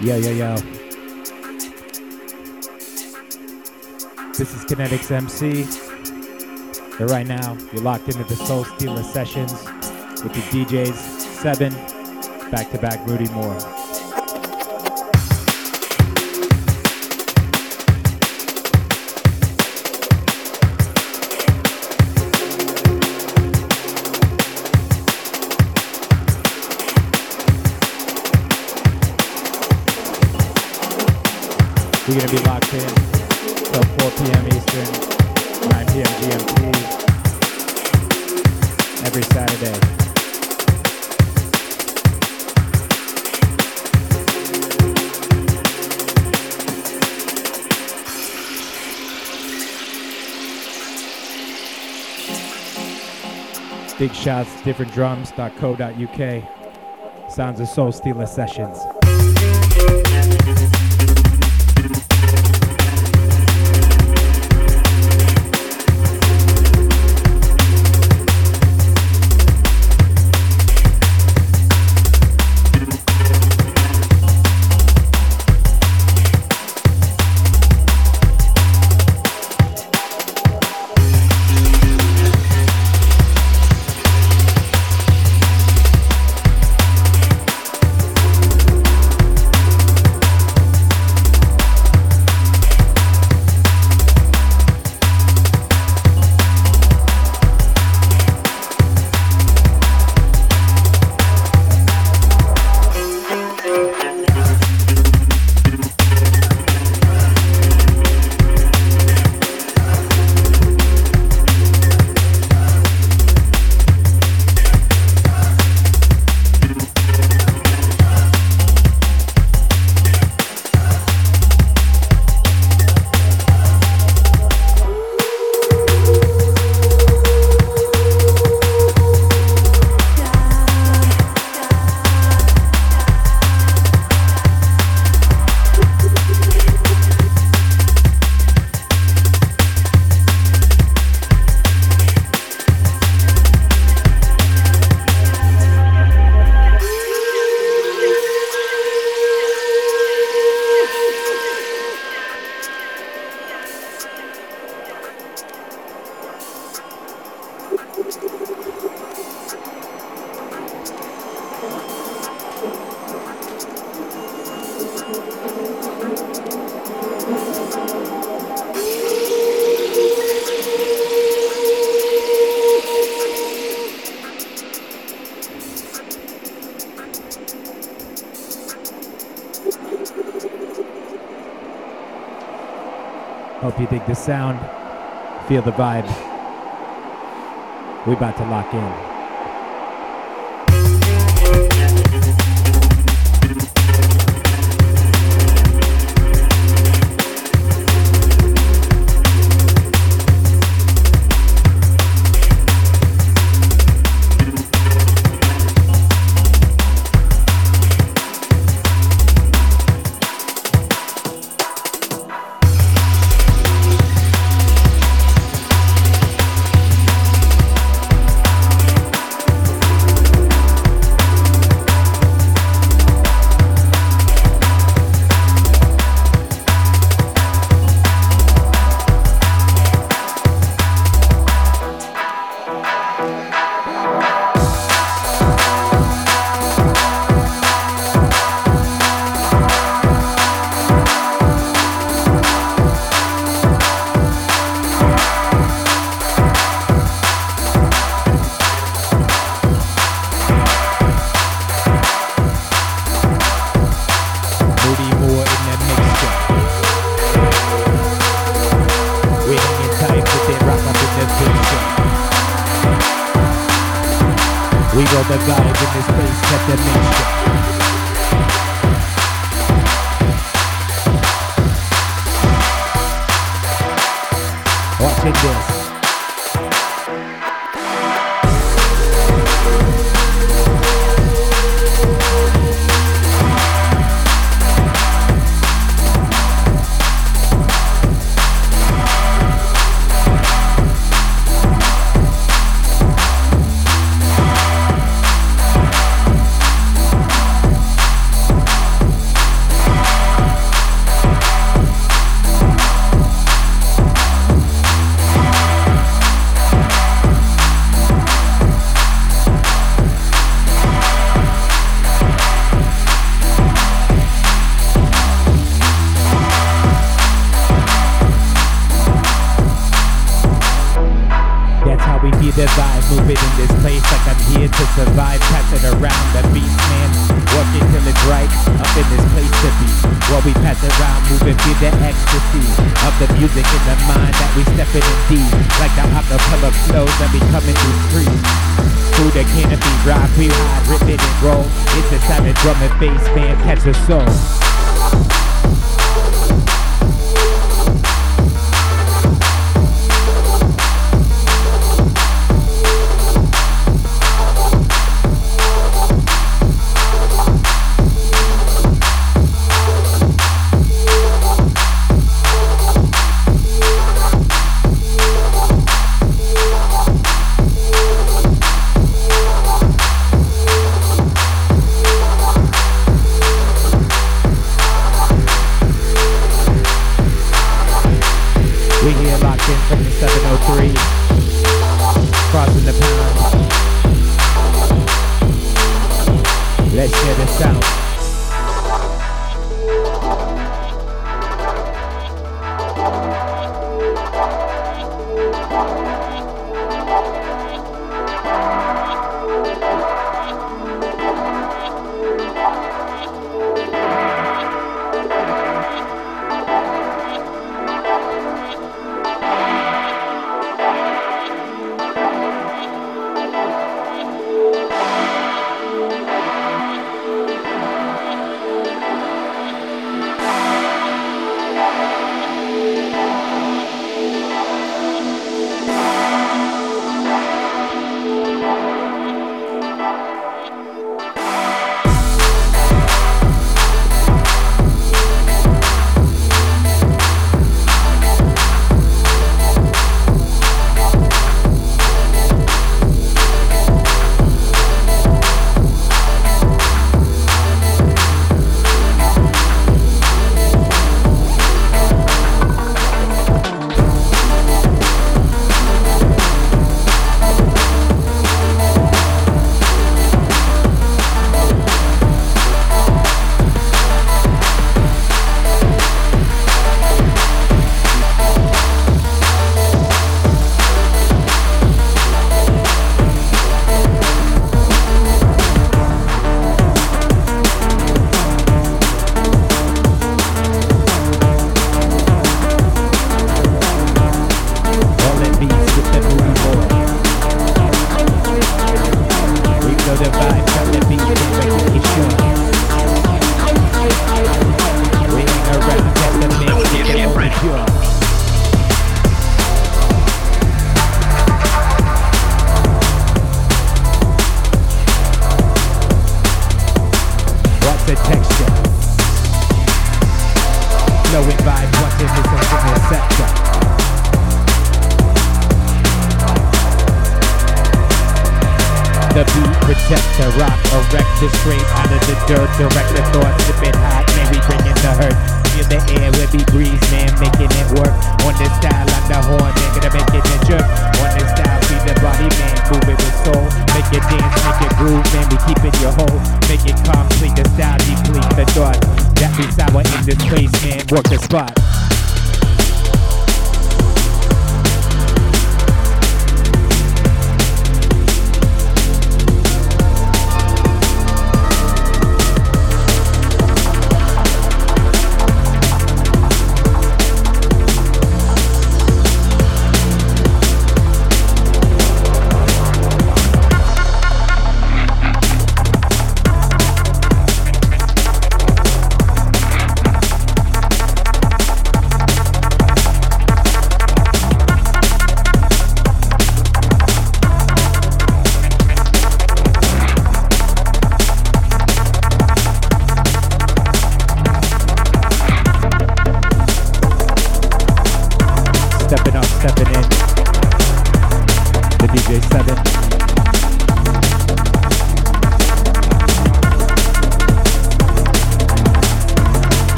Yo, yo, yo. This is Kinetics MC. And right now, you're locked into the Soul Stealer sessions with the DJs Seven, back to back Rudy Moore. We're going to be locked in till 4 p.m. Eastern, 9 p.m. GMT every Saturday. Big shots, differentdrums.co.uk. Sounds of Soul Stealer Sessions. Feel the vibe. We about to lock in.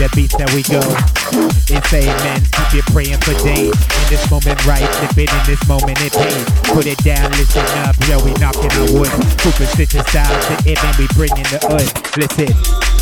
the beats that we go. It's amen, keep you praying for days. In this moment right, living in this moment it pays. Put it down, listen up, yo, we knocking on wood. Superstitious styles, the even we bringing the hood. Listen.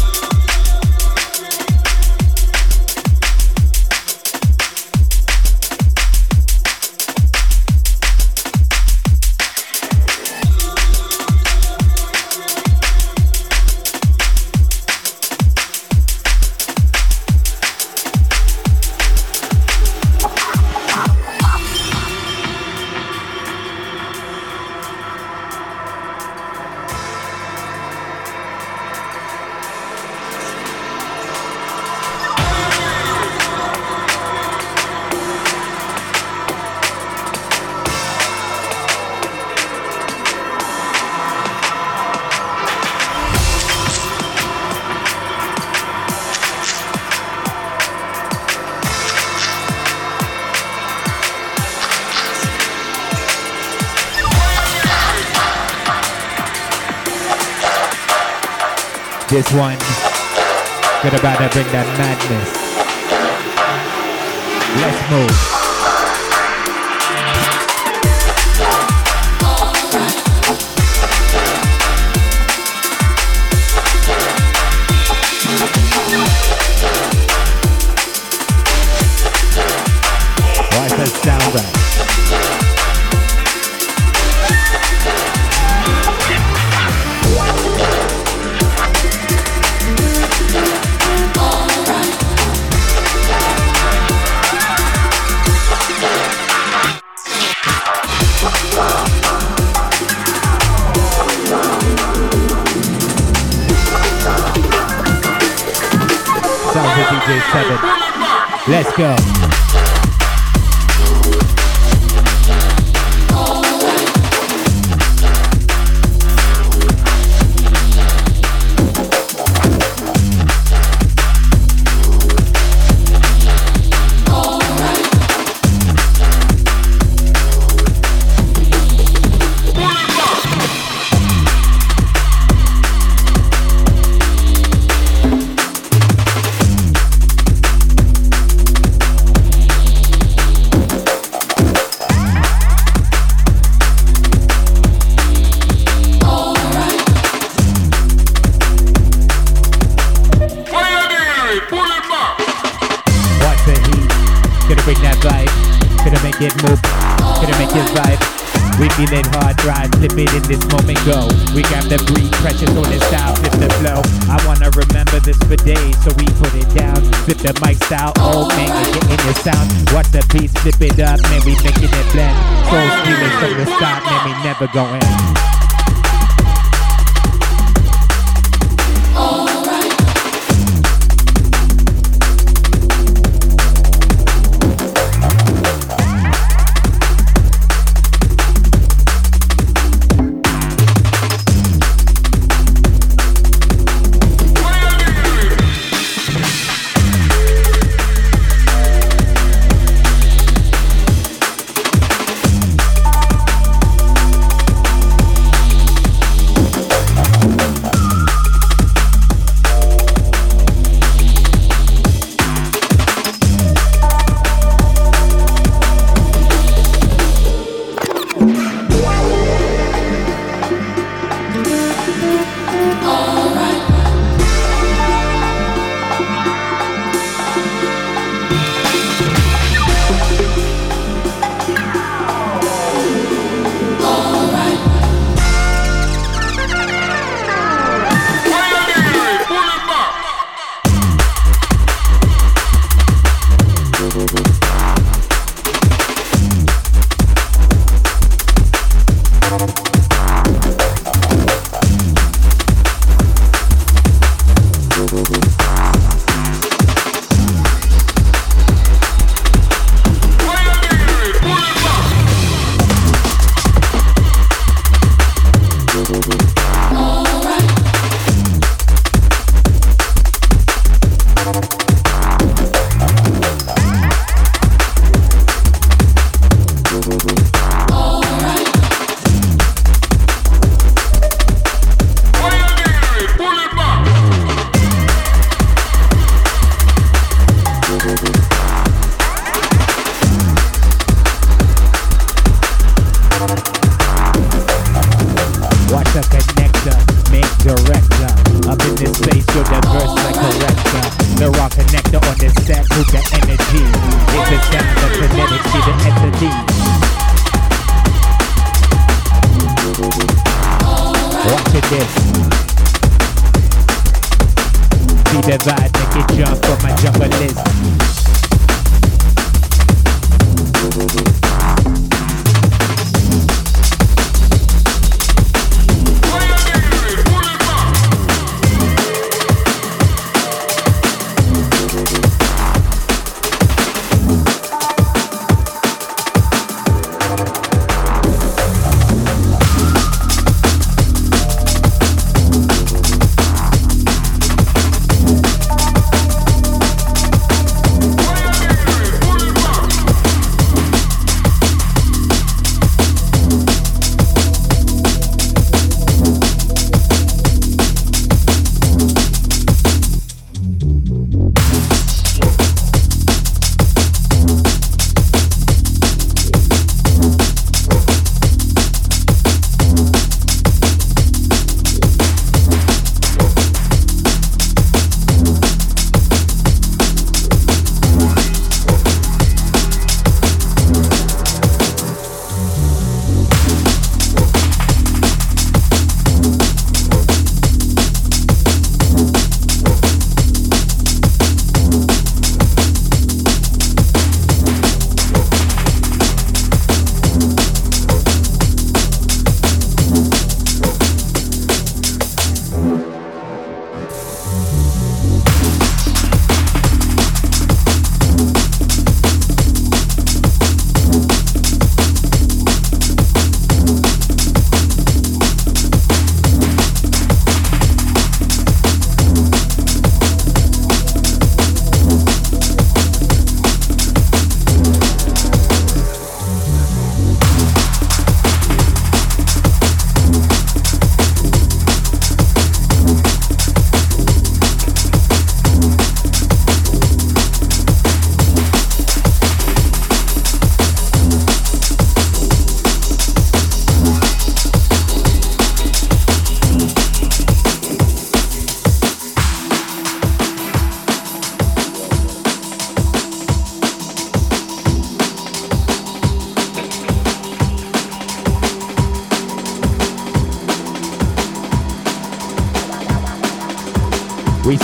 the going.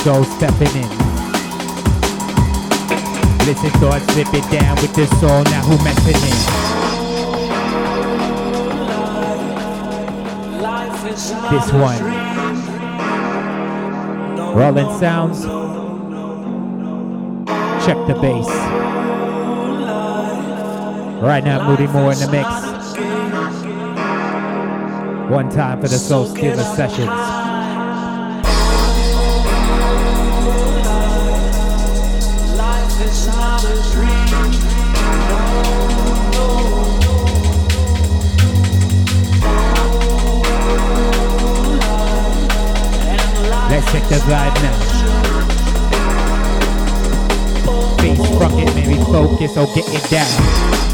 So stepping in. Listen, thoughts, slip it down with the soul. Now who messing in? This one. Rolling sounds. Check the bass. Right now, Moody Moore in the mix. One time for the Soul Stealer sessions. Check the vibe now. Face rocket, maybe focus or get it down.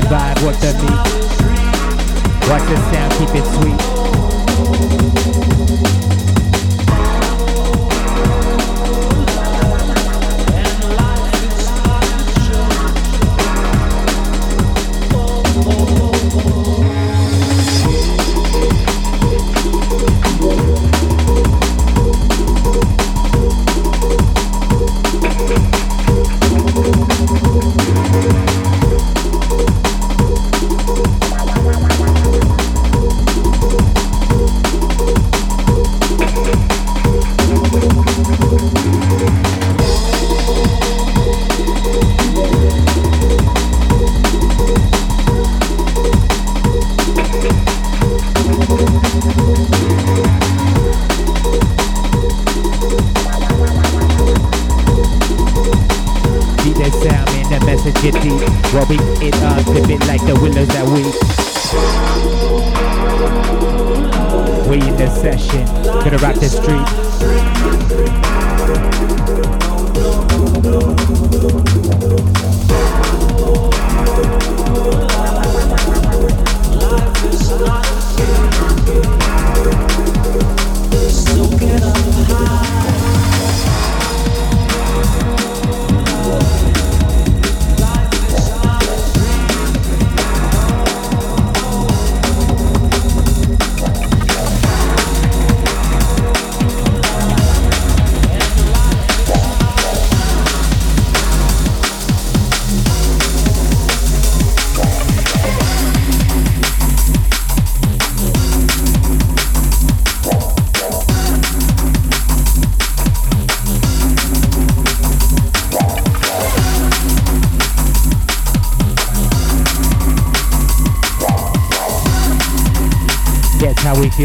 Vibe, what the beat. Watch the sound, keep it sweet.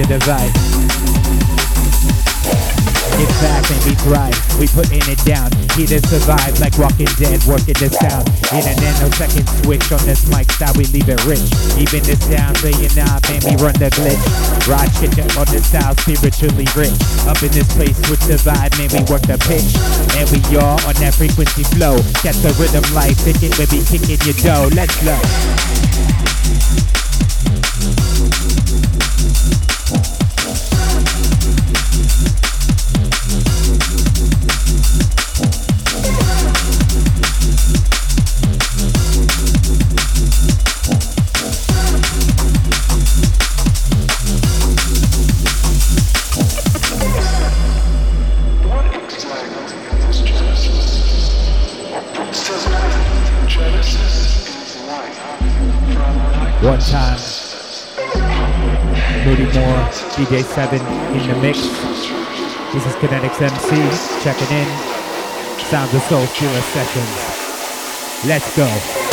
The vibe. Get back and we thrive. We putting it down. Here to survive like Walking Dead, working the sound. In a nanosecond switch on this mic style, we leave it rich. Even the sound saying nah, man, we run the glitch. Rod on the style, spiritually rich. Up in this place, switch the vibe, man, we work the pitch. And we all on that frequency flow. Catch the rhythm like we be kicking your dough. Let's go. DJ7 in the mix. This is Kinetics MC checking in. Sounds of Soul Stealer Sessions. Let's go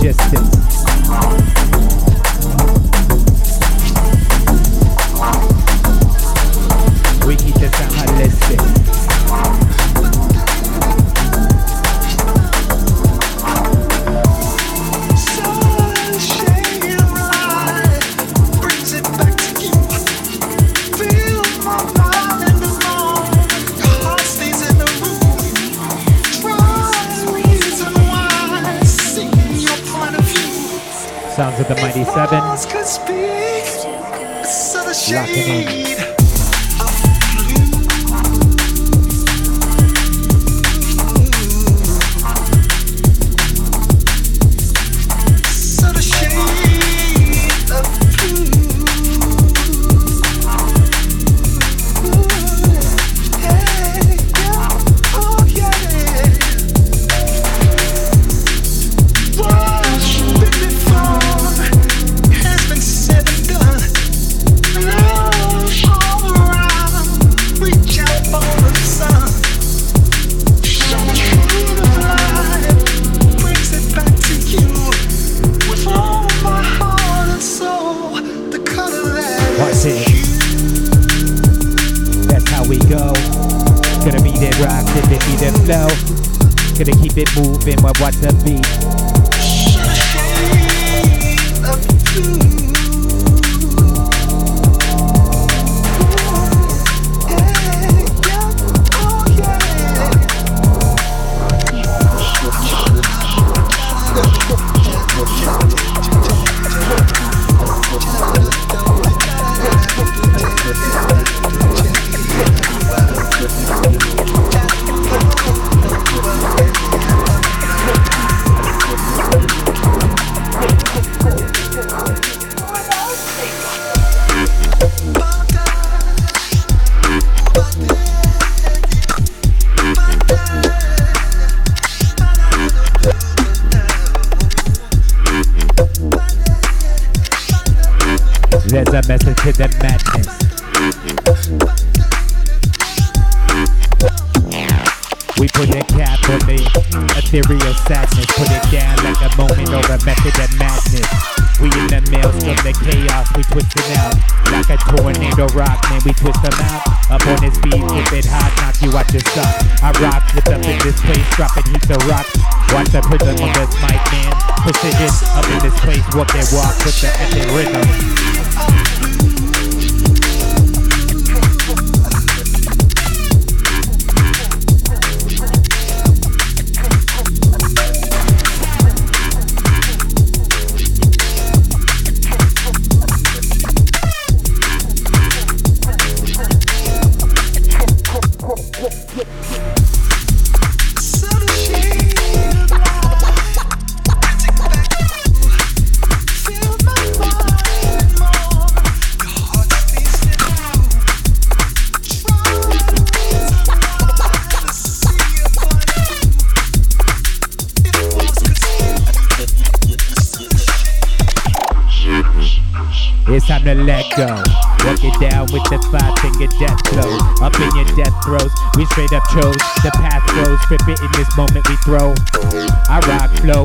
digesting. We keep the sound I. sounds of the Mighty Seven. Locking in. been where I to be.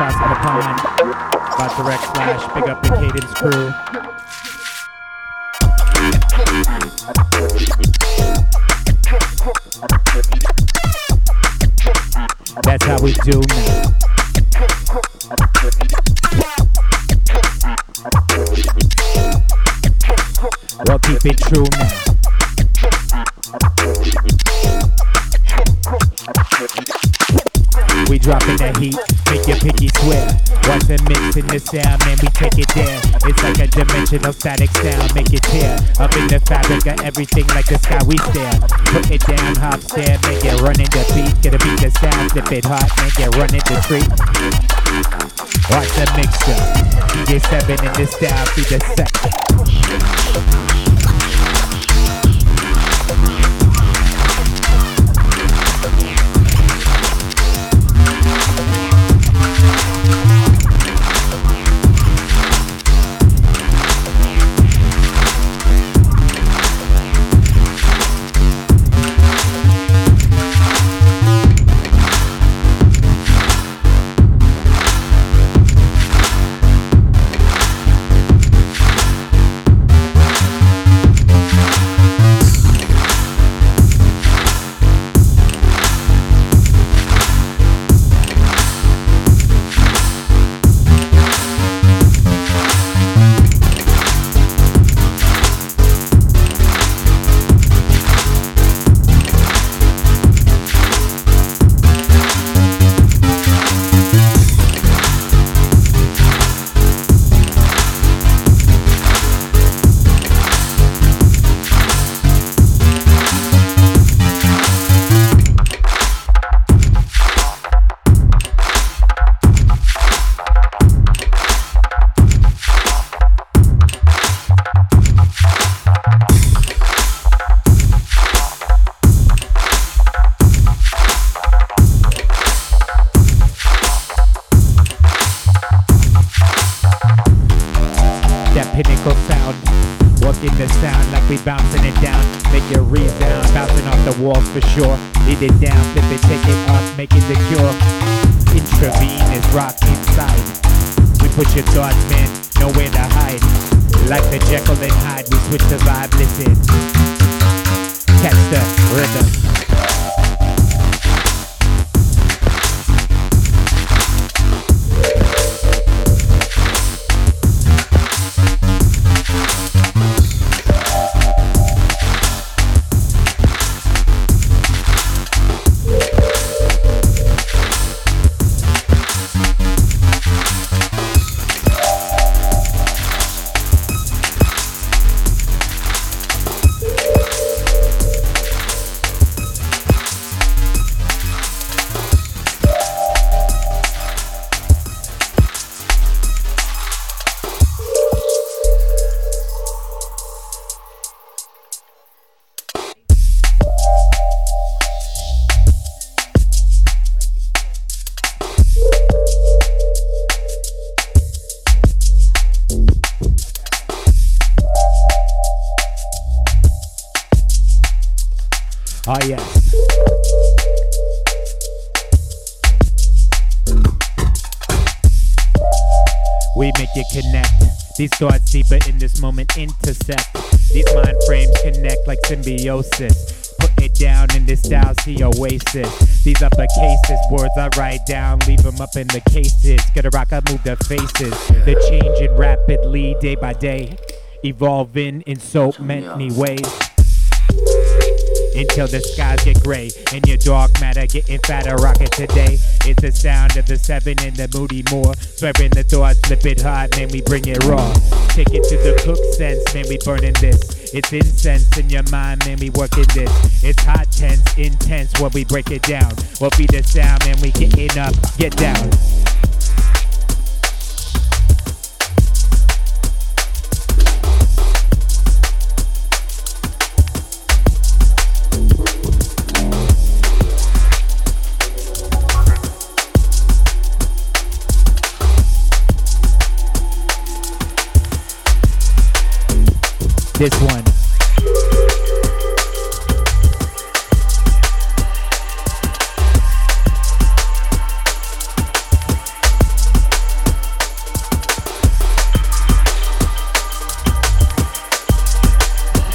Thoughts of the Pond by Direct Flash. Big up the Cadence crew. That's how we do now. We'll keep it true now. We dropping the heat make your picky swear. Watch the mix in the sound, man, we take it there. It's like a dimensional static sound, make it tear. Up in the fabric of everything like the sky we stare. Put it down, hop, stare, make it run in the beat. Gotta beat the sound, flip it hot, make it run in the treat. Watch the mixture. DJ 7 in the style, see the set. Oh, These thoughts deeper in this moment intersect. These mind frames connect like symbiosis. Put it down in this style, see oasis. These upper cases, words I write down, leave them up in the cases. Gotta rock, I move the faces. They're changing rapidly, day by day, evolving in so many ways until the skies get gray and your dark matter getting fatter. Rocket today. It's the sound of the seven and the moody more. Swearing the thoughts, flip it hot, man, we bring it raw. Take it to the cook sense, man, we burning this. It's incense in your mind, man, we working this. It's hot, tense, intense, when we break it down. What be the sound, man, we getting up, get down. This one.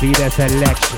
Be the selection.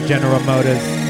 To General Motors.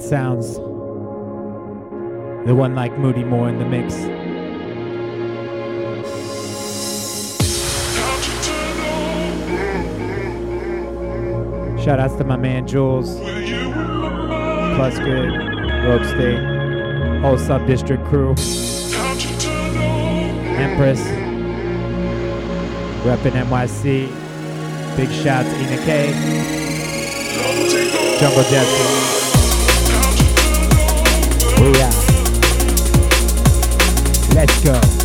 Sounds. The one like Moody Moore in the mix. Shout outs to my man Jules, Plus Good, Rogue State, whole sub district crew, Empress, reppin' NYC, big shouts Ina K, Jungle Jesse. Let's go.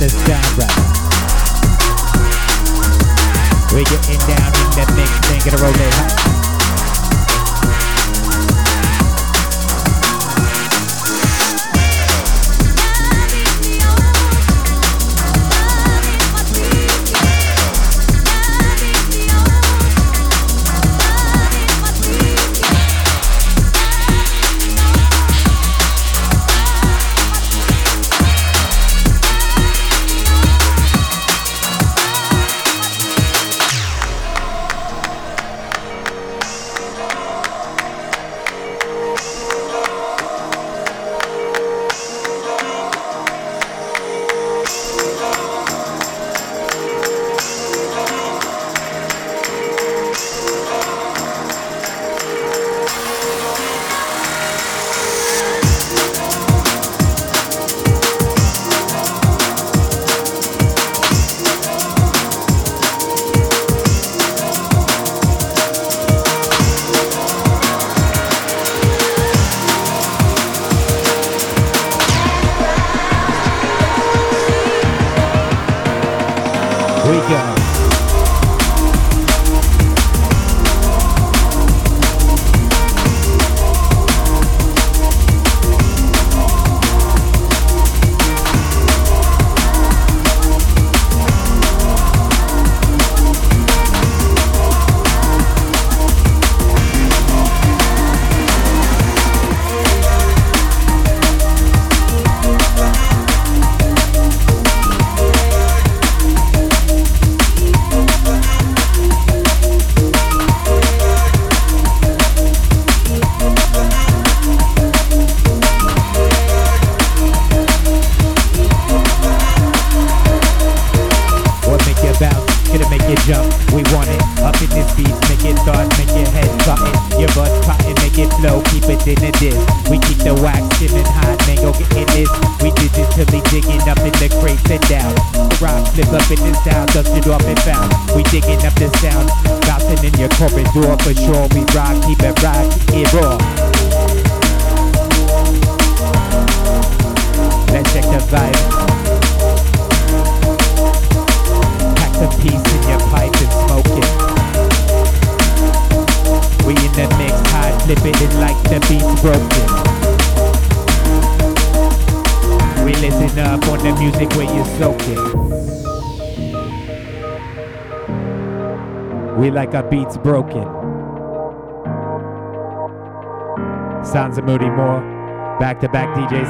the genre. We getting down in the mix, thing in a row.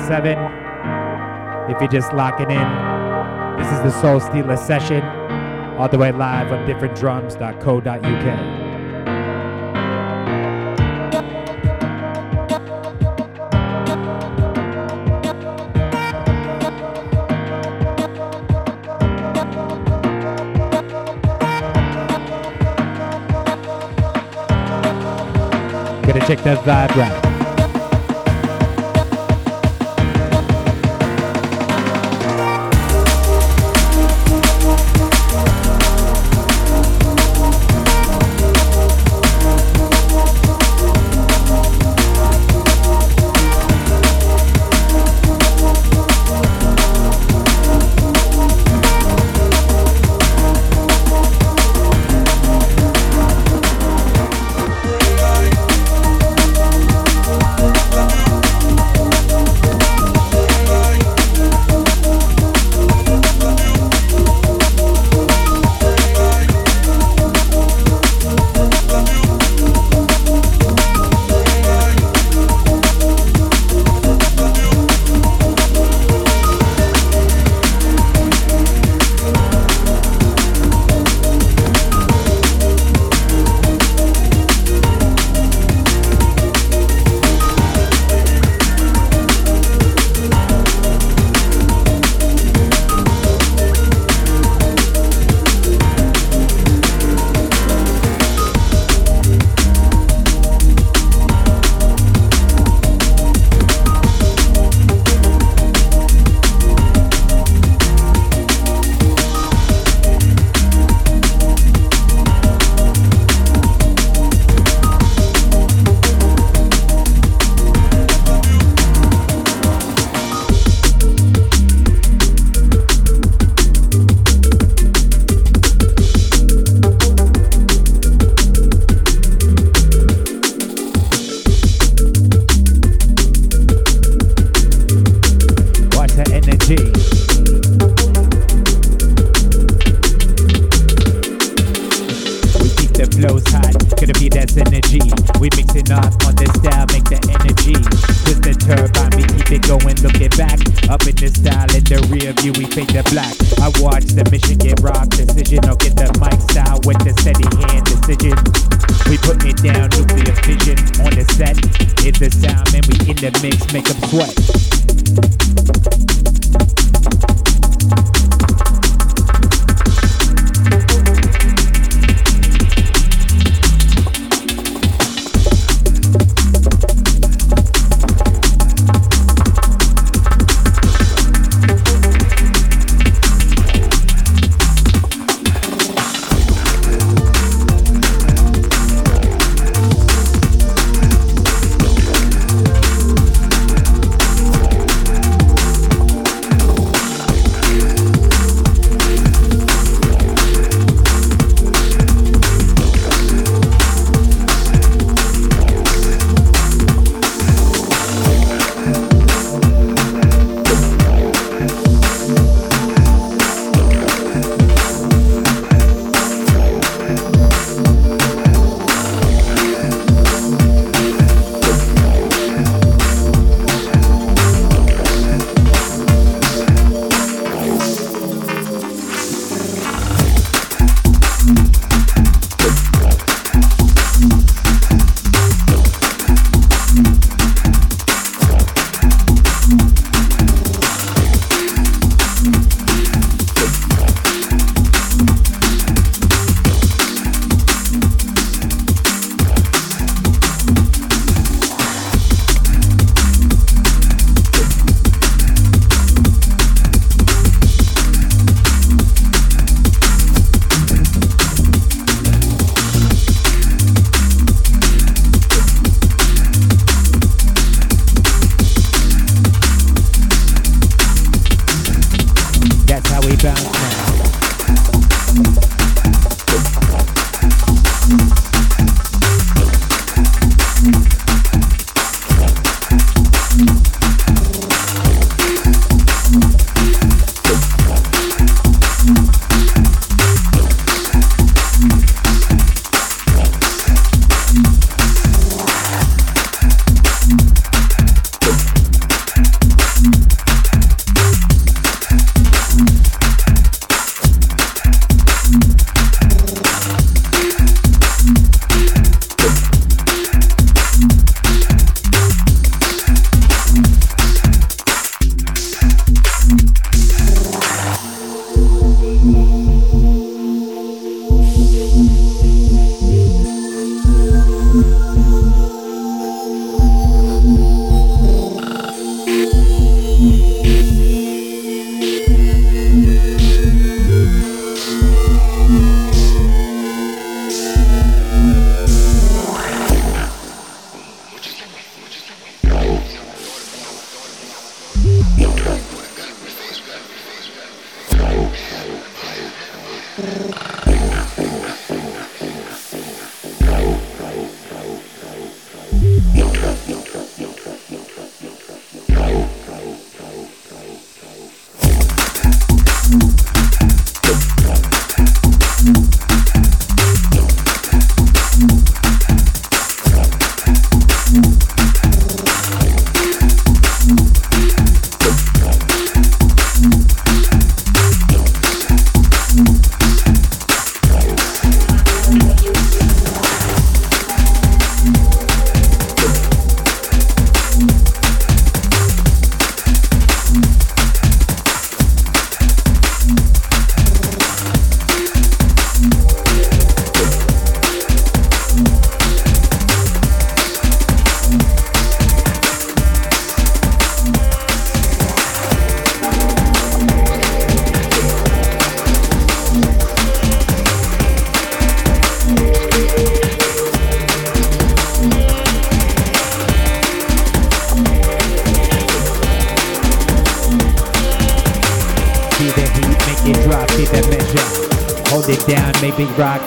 7. If you're just locking in, this is the Soul Stealer session, all the way live on differentdrums.co.uk. gonna check that vibe right.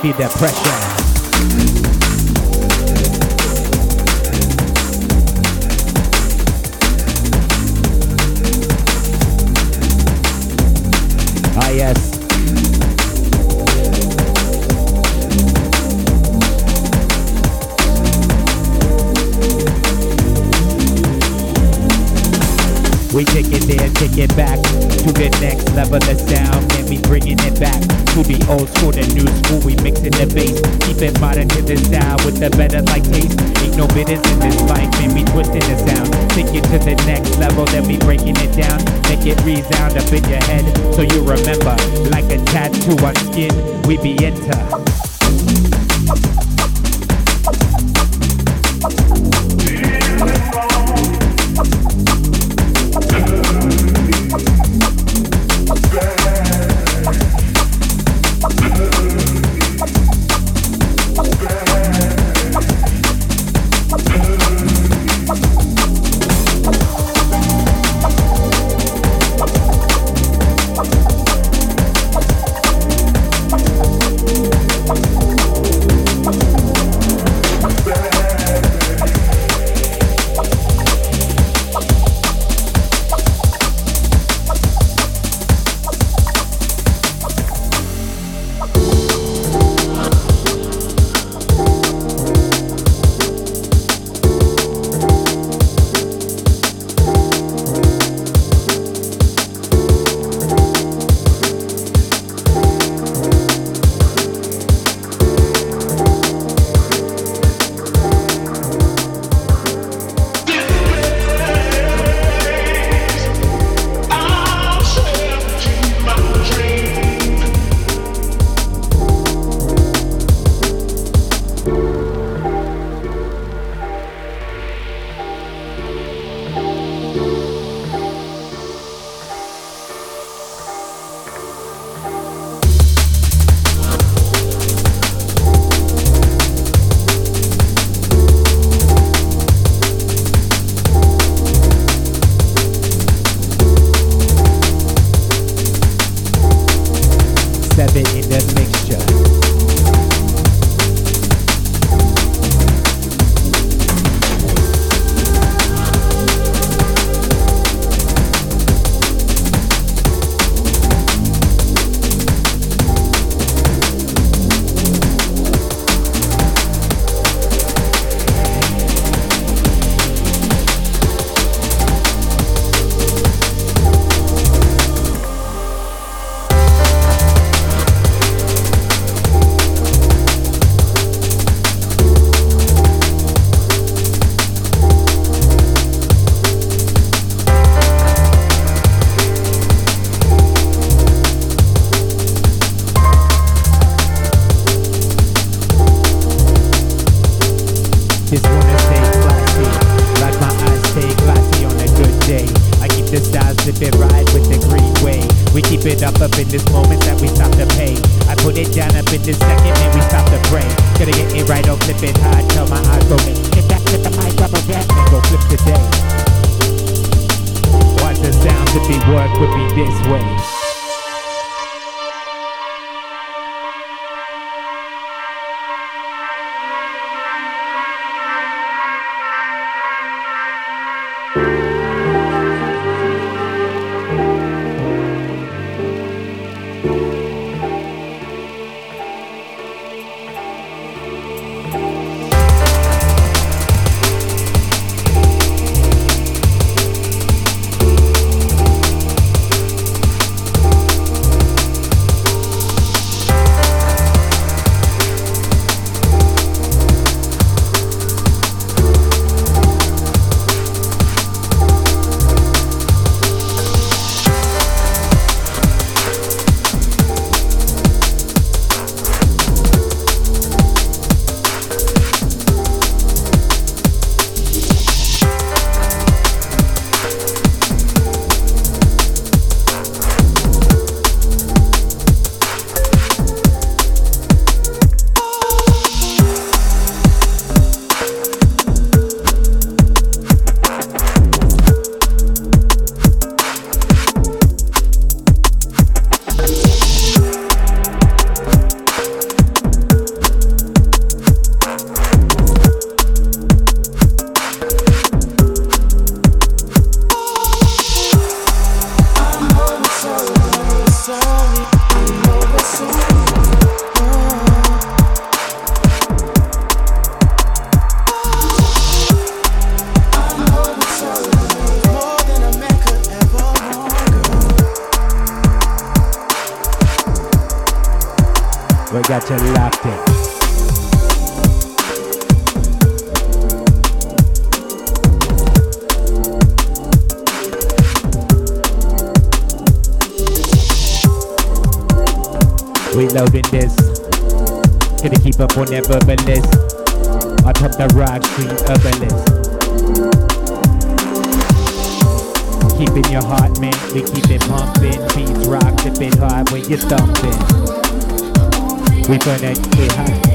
Feel the pressure. On that bubble list. On top the rock street herbalist. Keeping your heart, man. We keep it pumping. Beats rock, bit hard when you're thumping. We gonna get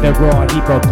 the raw, naked,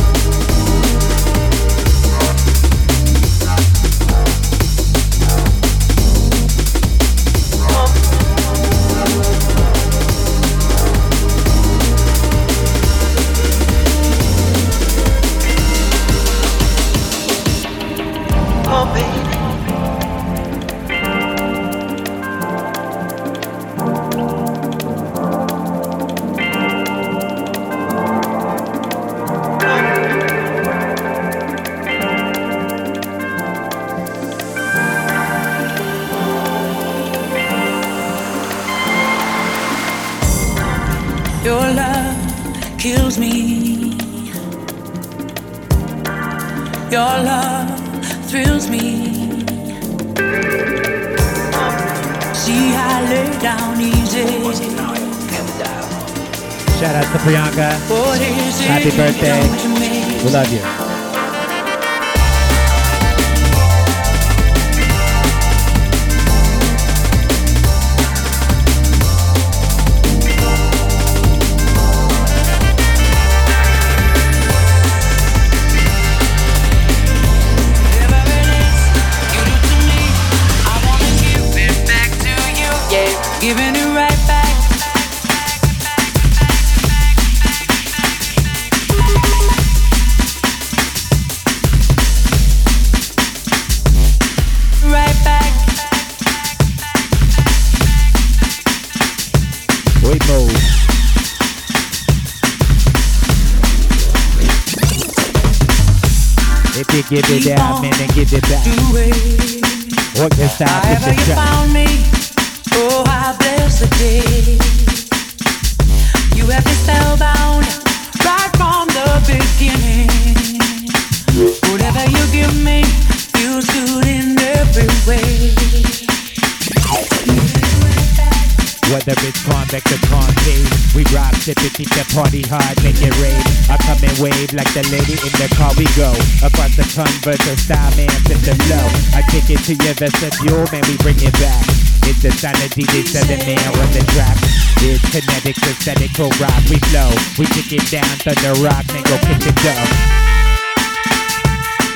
your vestibule, man, we bring it back. It's the sound of DJ 7 man on the track. It's Kinetics, aesthetic, pro rock, we flow. We kick it down, thunder rock, man, go kick it up.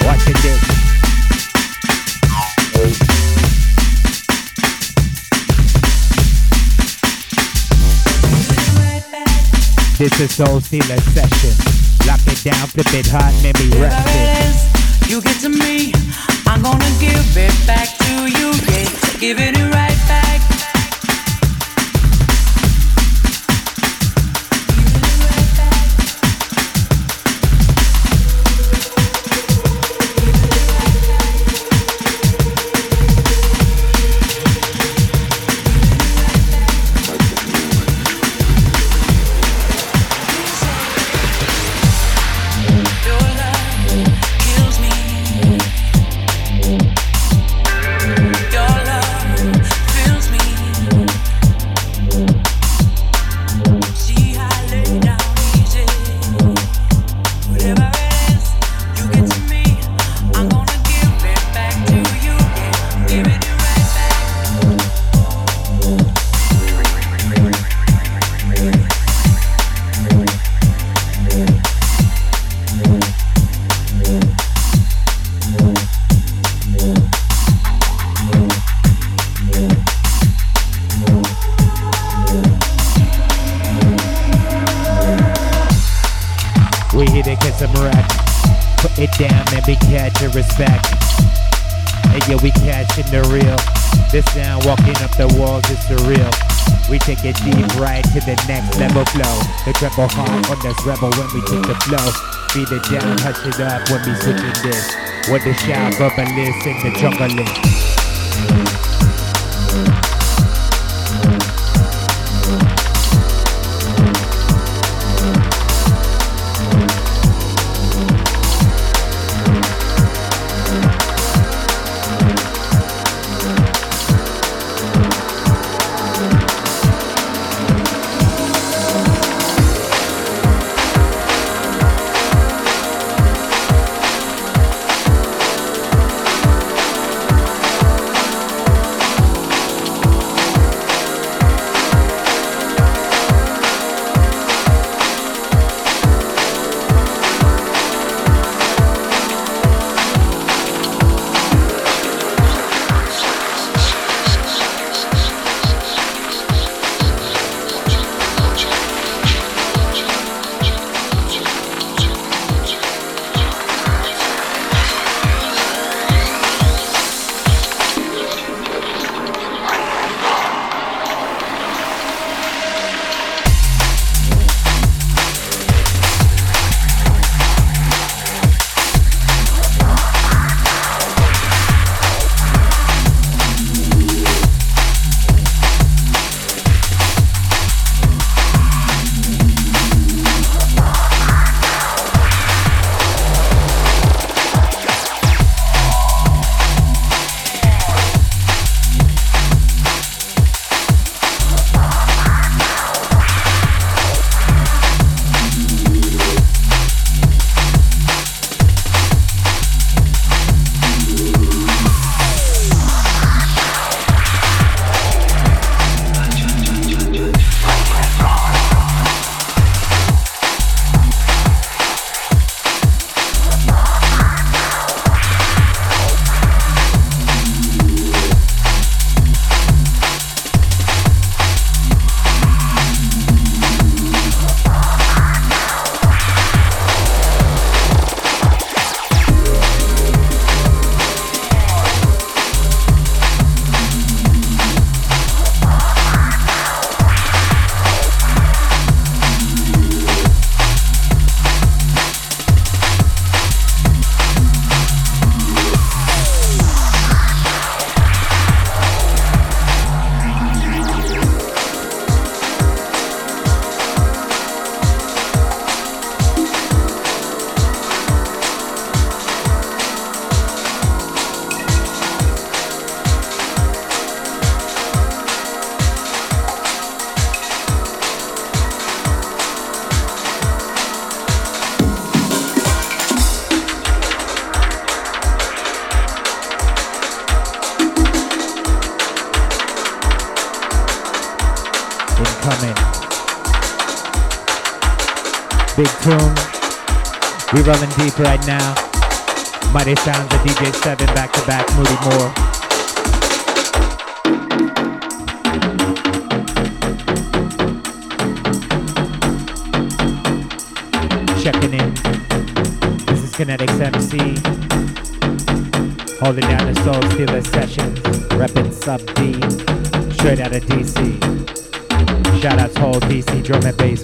Watch it this. This is Soul Stealer session. Lock it down, flip it hot, make me rest it. You get to me, I'm gonna give it back to you, yeah. Give it right back. The treble hard on this rebel when we take the flow. Beat it down, hush it up when we switching this. With the shout, verbalist in the jungle. Rolling deep right now. Mighty sounds of DJ Seven back to back. Moody Moore. Checking in. This is Kinetics MC. Holding down the Soul Stealer sessions. Reppin' Sub D. Straight out of DC. Shout out to whole DC drum and bass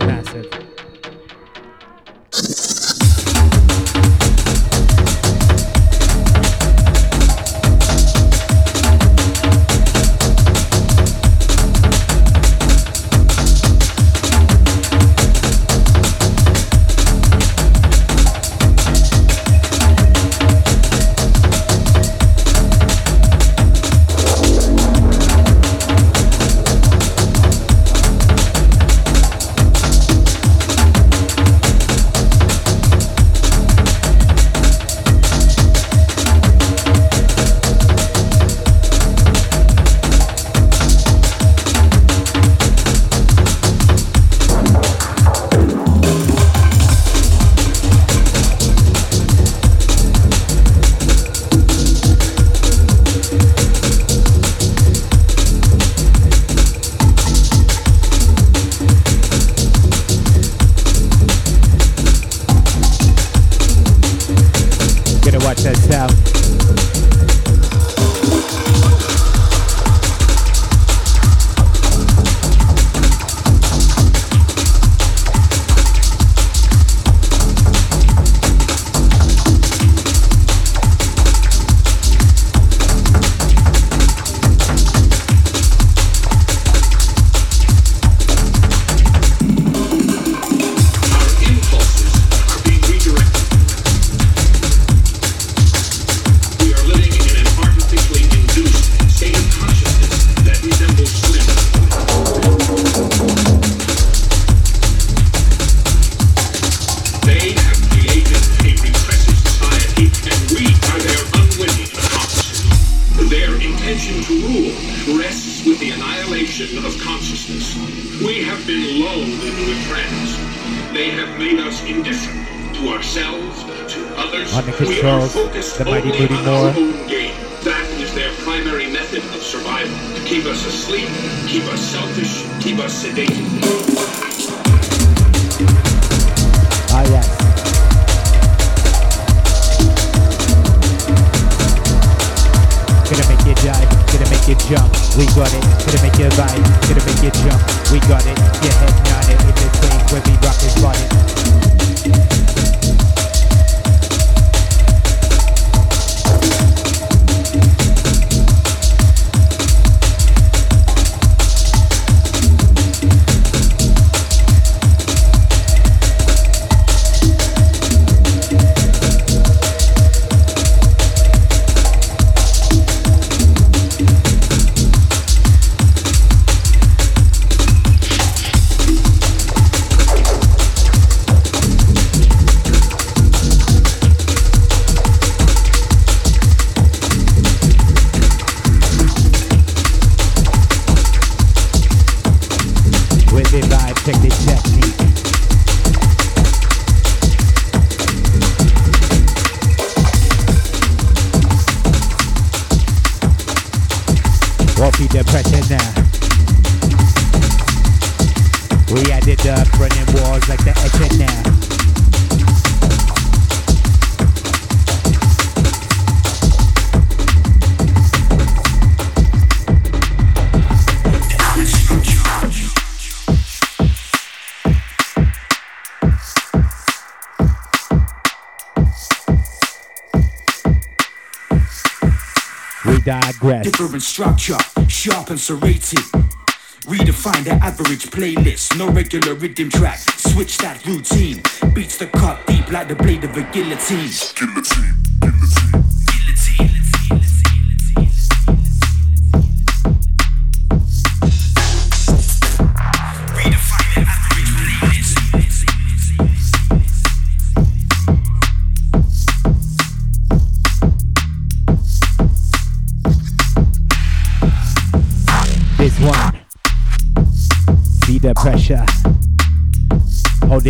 massive. different structure, sharp and serrated. Redefine the average playlist, no regular rhythm track. Switch that routine. Beats the cut deep like the blade of a guillotine. Guillotine, guillotine.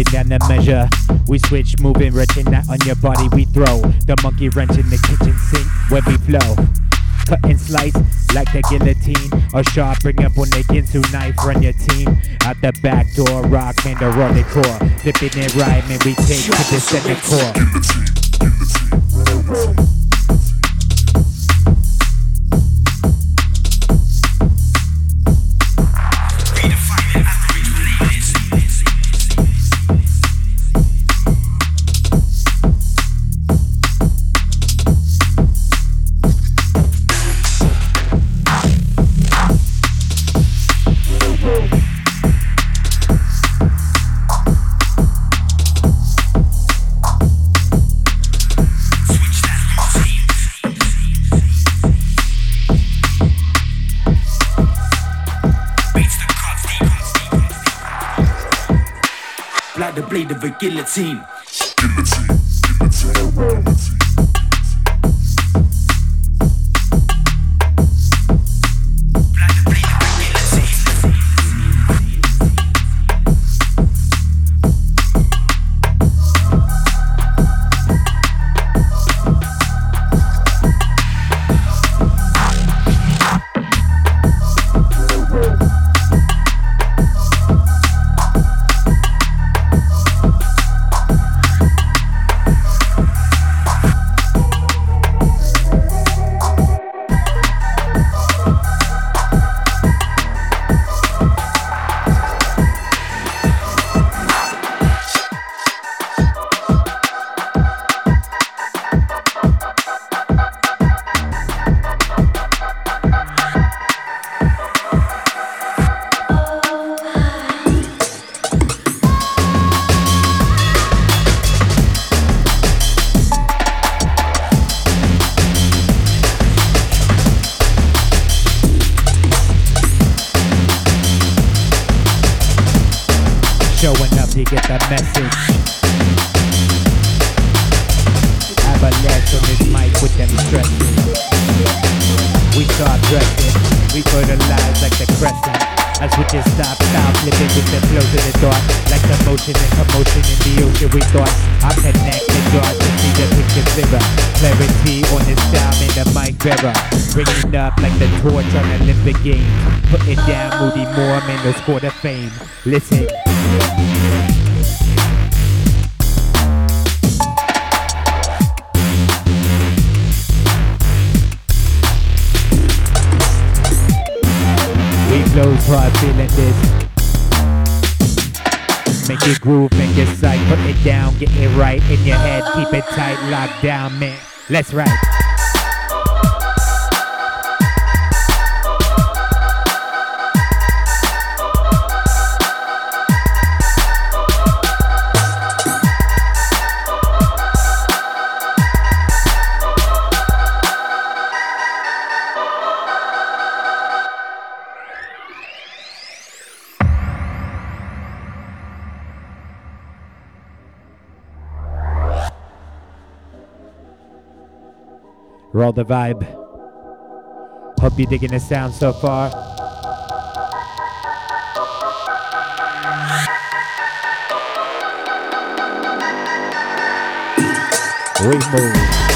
Holding down the measure. We switch, moving, wrenching that on your body. We throw the monkey wrench in the kitchen sink when we flow. Cut and slice like the guillotine. Or sharp, bring up on the Ginsu knife, run your team. Out the back door, rock, man, the running core. Flipping and rhyming, we take to the center core. guillotine. Of stop, guillotine. with the flow to the door. Like the motion, the commotion in the ocean we thought. I'm connecting through the picture. Clarity on his down in the micriver. Bring up like the torch on Olympic game. Putting down Moody Moore and the sport of fame. Listen. Flow hard feeling this. Make it groove, make it sight, put it down, get it right in your head, keep it tight, locked down, man. Let's ride. Roll the vibe. Hope you're digging the sound so far. We move.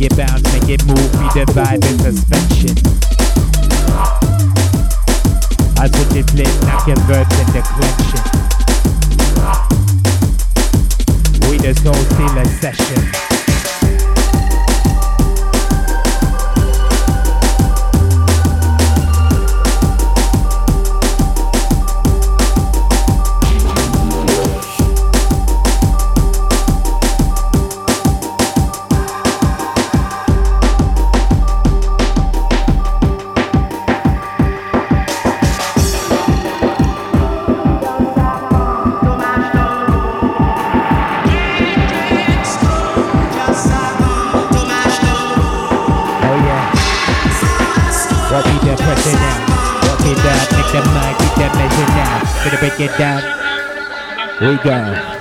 make it bounce, make it move, be the vibe in suspension. I put it lit, now converts in declension. We the soul stealer session. that mic, keep that measure now. Gonna break it down. We go.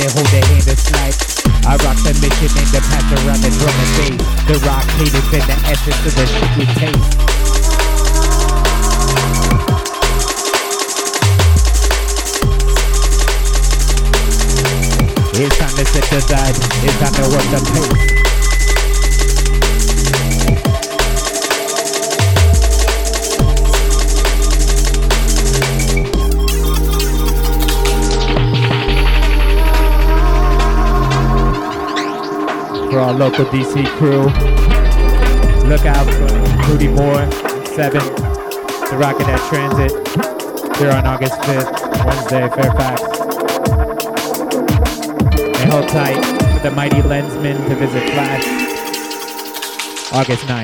के हो guys' not.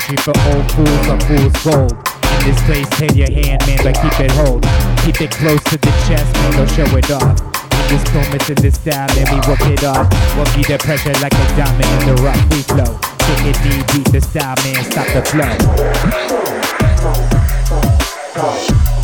energy for old fools or fool's gold. In this place, hit your hand, man, but keep it hold. Keep it close to the chest, man, don't show it off. In this promise in this style, man, we work it off. Won't be the pressure like a diamond in the rough, we flow. Kick it deep, beat the style, man, stop the flow.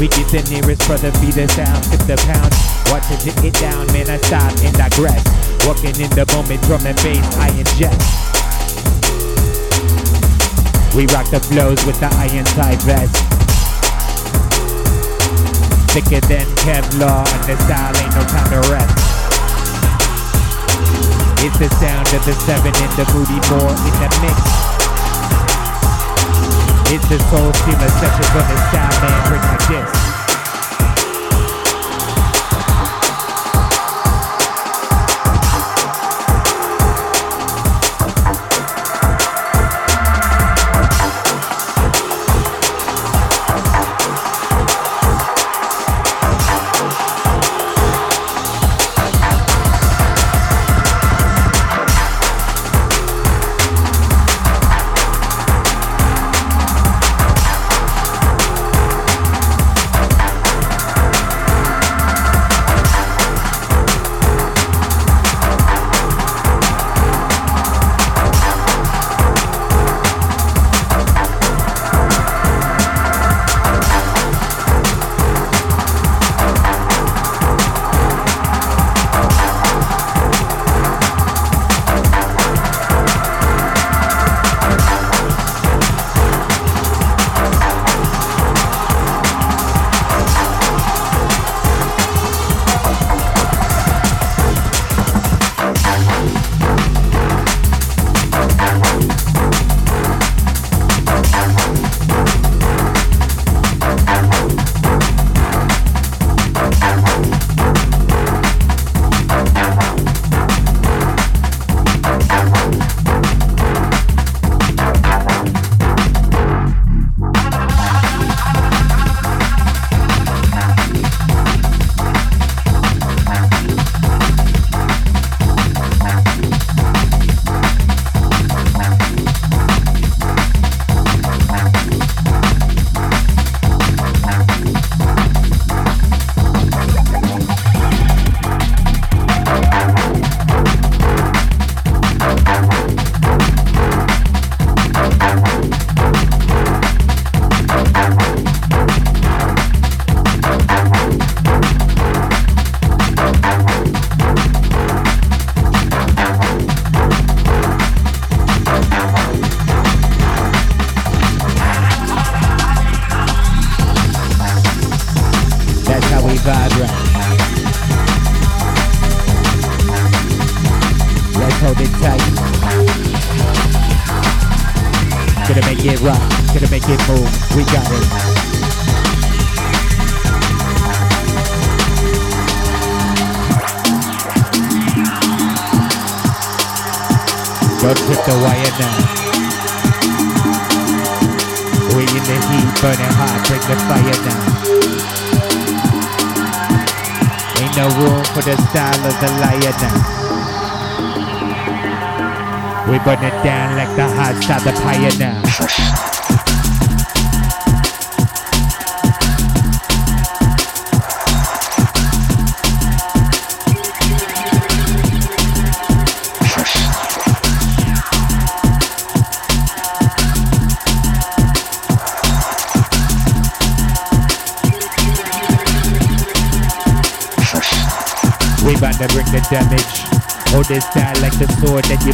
We get the nearest brother, feed the sound, tip the pound. Watch it hit it down, man, I stop and digress. Walking in the moment, drum and bass, I ingest. We rock the flows with the iron side vest. Thicker than Kevlar, and the style ain't no time to rest. It's the sound of the seven in the moody more in the mix. It's the soul stealer session from the style man bring like this.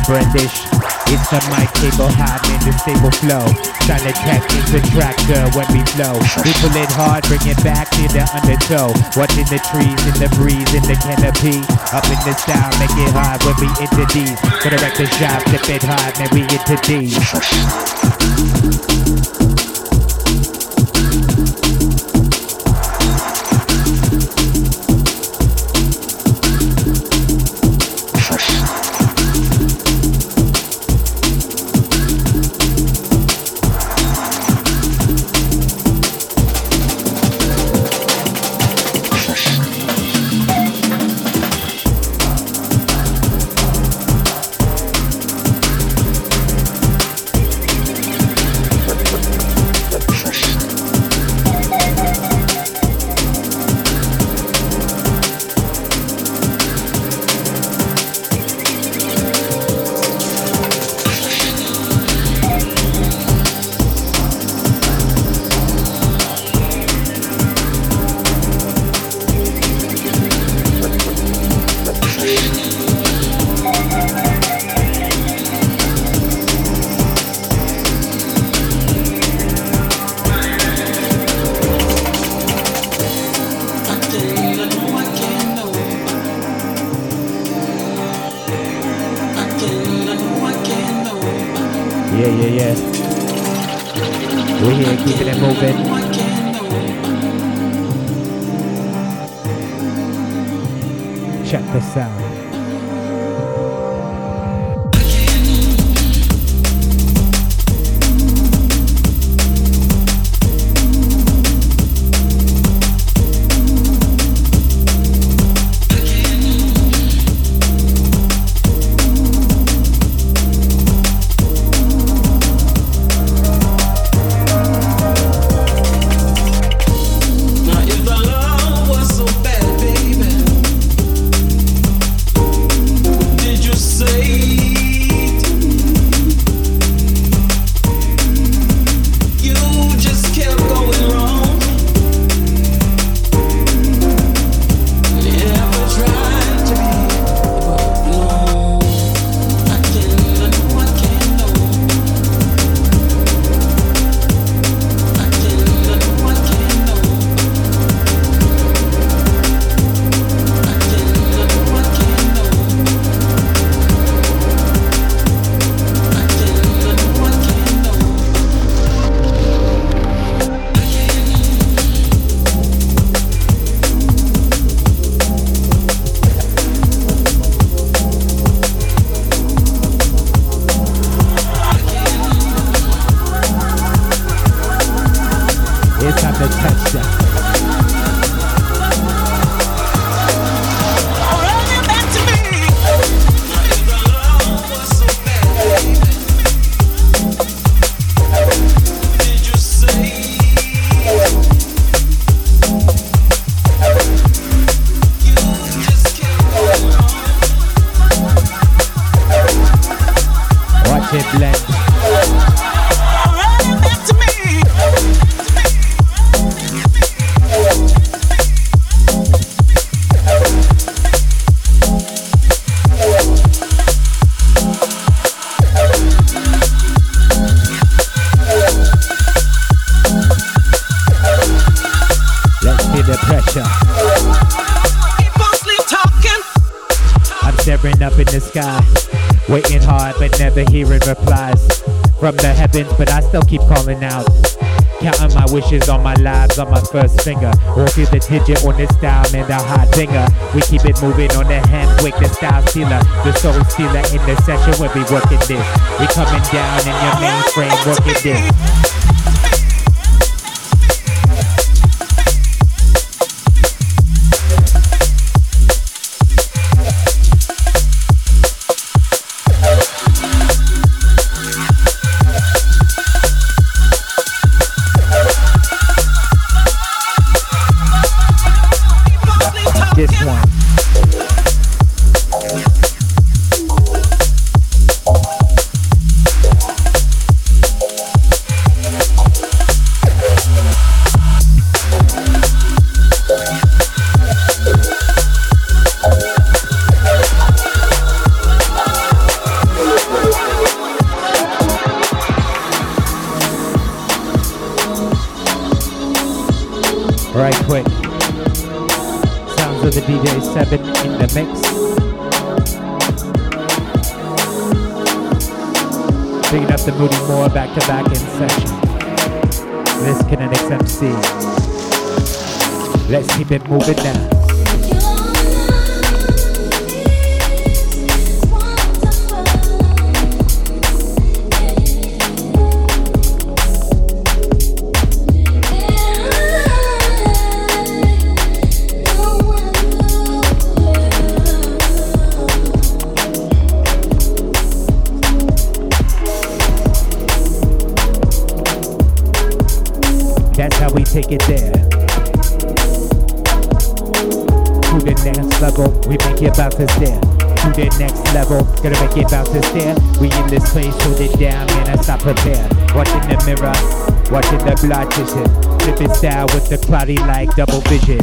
Brandish. It's the mic cable high, man, the stable flow. Trying to tap into track girl when we flow. We pull it hard, bring it back to the undertow. Watching the trees in the breeze, in the canopy. Up in the style, make it hard when we into these. Gonna wreck the shop, tip it hard, man, we into these. yeah, yeah, yeah. We're here keeping it moving. Check this out. Wishes on my lives on my first finger. Or feel the digit on this style, man, the hot dinger. We keep it moving on the hand, wake the style stealer. The soul stealer in the session, we'll be working this. We coming down in your mainframe, working this. Keep it moving now. That's it there. To the next level, we make it bounce to stare. To the next level, gonna make it bounce to stare. We in this place, hold it down, man, I'm stop prepared. Watching the mirror, watching the blood tissue. Flipping style with the cloudy like double vision.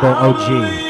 Jungle OG.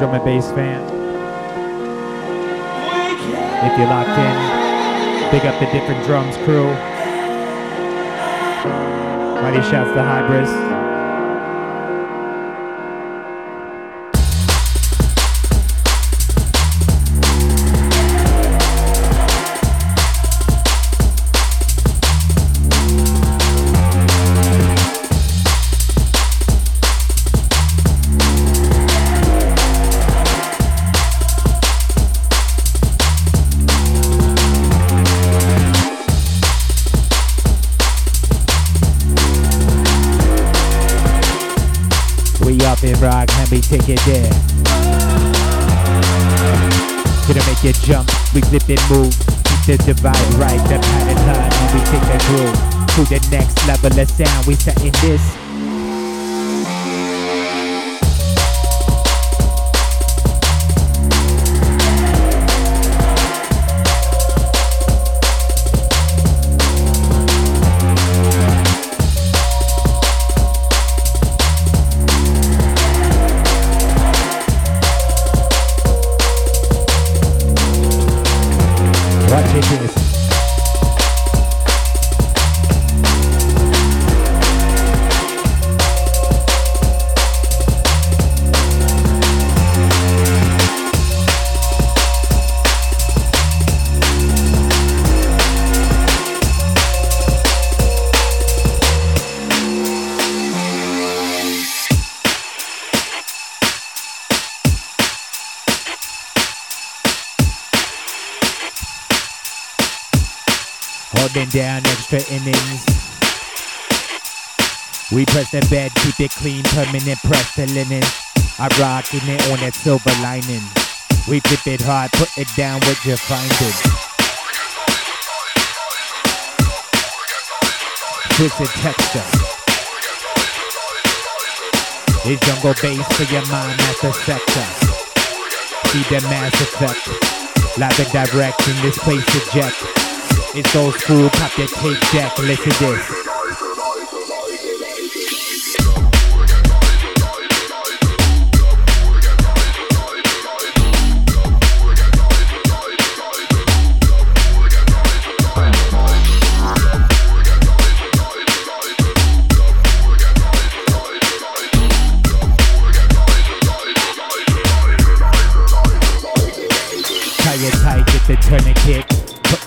Drum and bass fan. If you're locked in, Big up the different drums crew. Mighty shouts to Hybris. Take it there. Gonna make you jump, we flip and move. Keep the divide right, the pattern we take it groove. To the next level of sound, we setting this. Extra innings. We press the bed, keep it clean, permanent press the linen. I rockin' it on that silver lining. We flip it hard, put it down, what you findin'? Twisted texture. It's jungle bass for your mind, that's the sector. See the mass effect. Live and direct in this place eject. It's old school, pop your tape deck, listen this.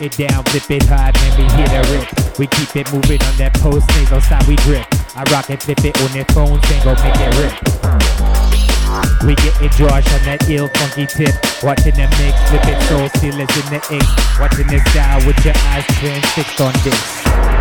It down, flip it hard, then we hit a rip. We keep it moving on that post, single side we drip. I rock and flip it on their phone, single make it rip. We get getting Josh on that ill funky tip. Watching them mix, flip it so still as in the ink. Watching this style with your eyes transfixed on this.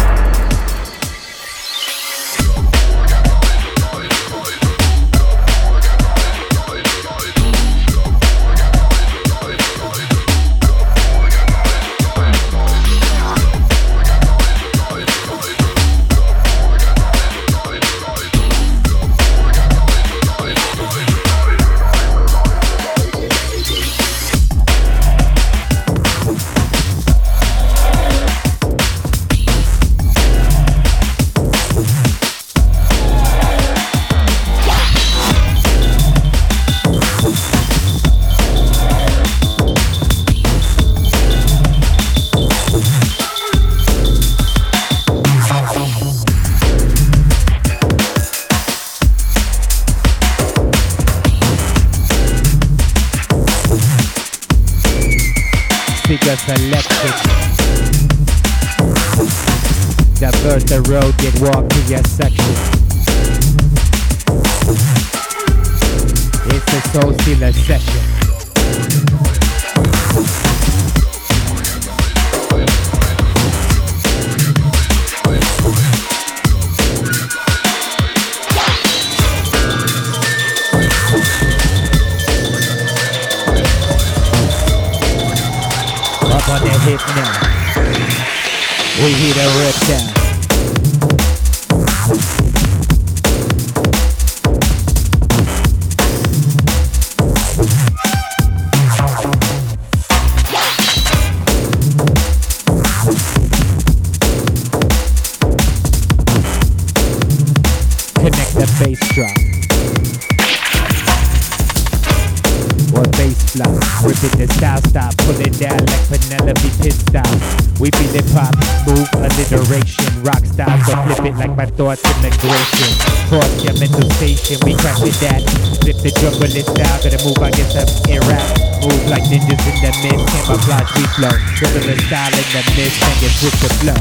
Walk to your section. Flip it like thoughts your mental station, we it that. Flip the jungle style, gotta move, I guess I'm rap. Move like ninjas in the mist, camouflage, we flow. The style in the mist, and get switch the flow.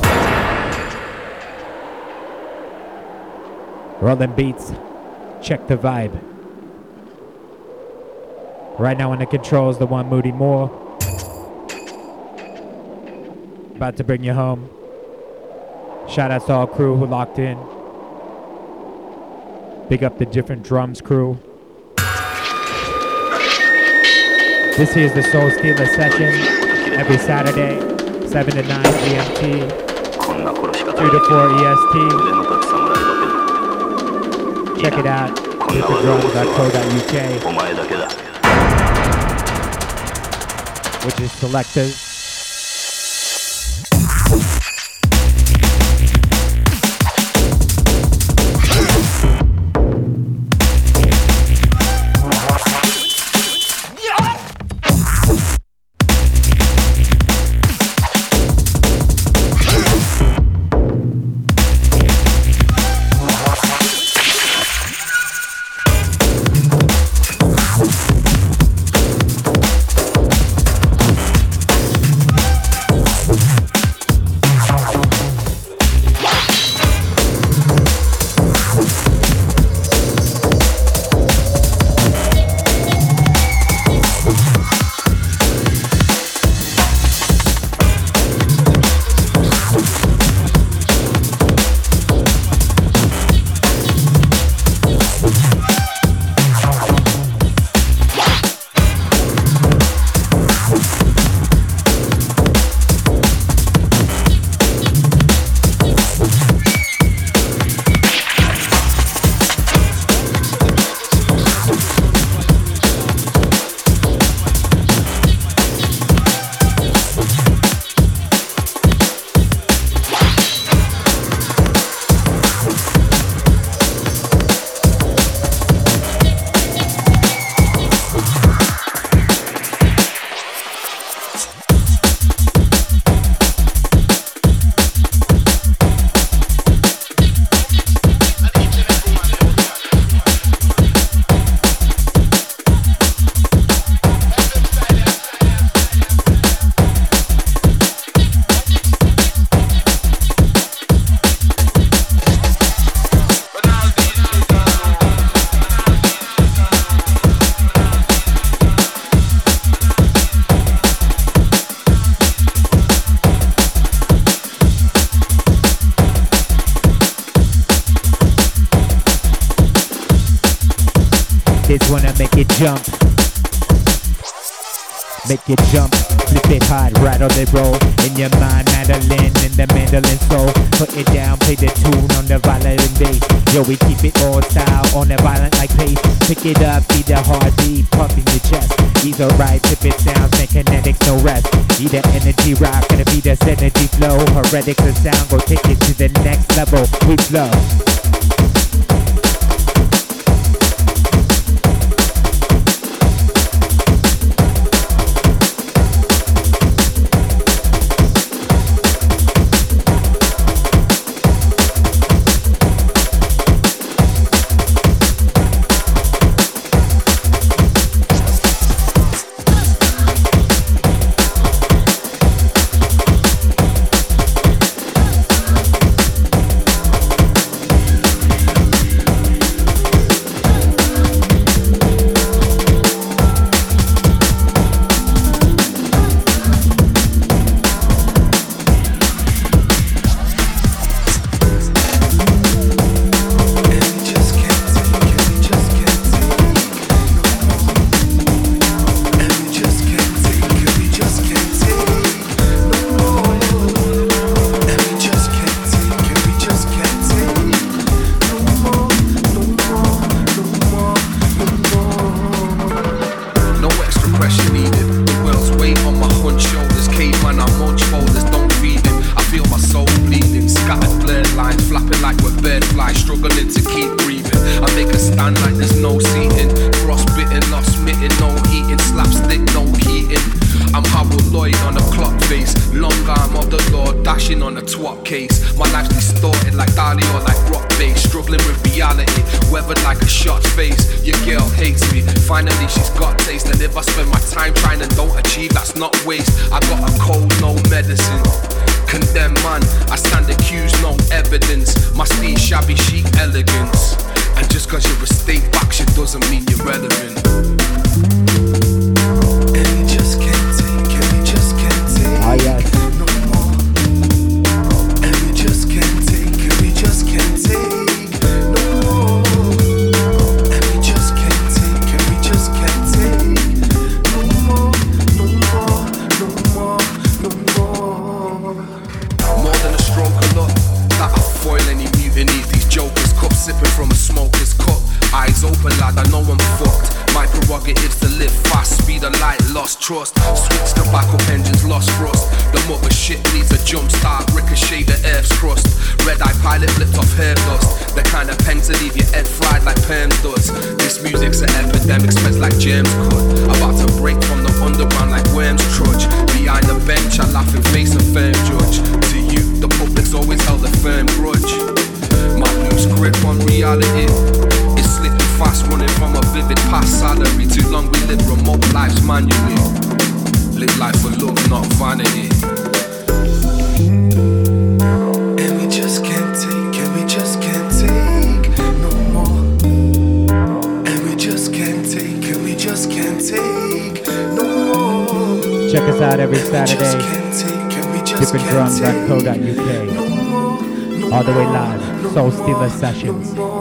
Rolling beats, check the vibe. Right now in the controls, the one Moody Moore. About to bring you home. Shout out to all crew who locked in. Big up the different drums crew. This is the Soul Stealer session every Saturday, 7 to 9 GMT, 3 to 4 EST. Check it out, differentdrums.co.uk which is selectors. Radical sound, go take it down, play the tune on the violin bass. Yo, we keep it all style on the violent like pace. Pick it up, see the heartbeat pumping your chest. Ease a ride, tip it down, make kinetics no rest. Be the energy rock, gonna be the next level with love. no seating. take it to the next level. no heating. The earth's crust. Red eye pilot flipped off hair dust. The kind of pen to leave your head fried like perm does. This music's an epidemic, spreads like germs could. About to break from the underground like worms trudge. Behind the bench, I laugh and face a firm judge. To you, the public's always held a firm grudge. My loose grip on reality is slipping fast, running from a vivid past salary. Too long we live remote lives manually. Live life for love, not vanity. Take no more, no All the way live. Soul Stealer Sessions.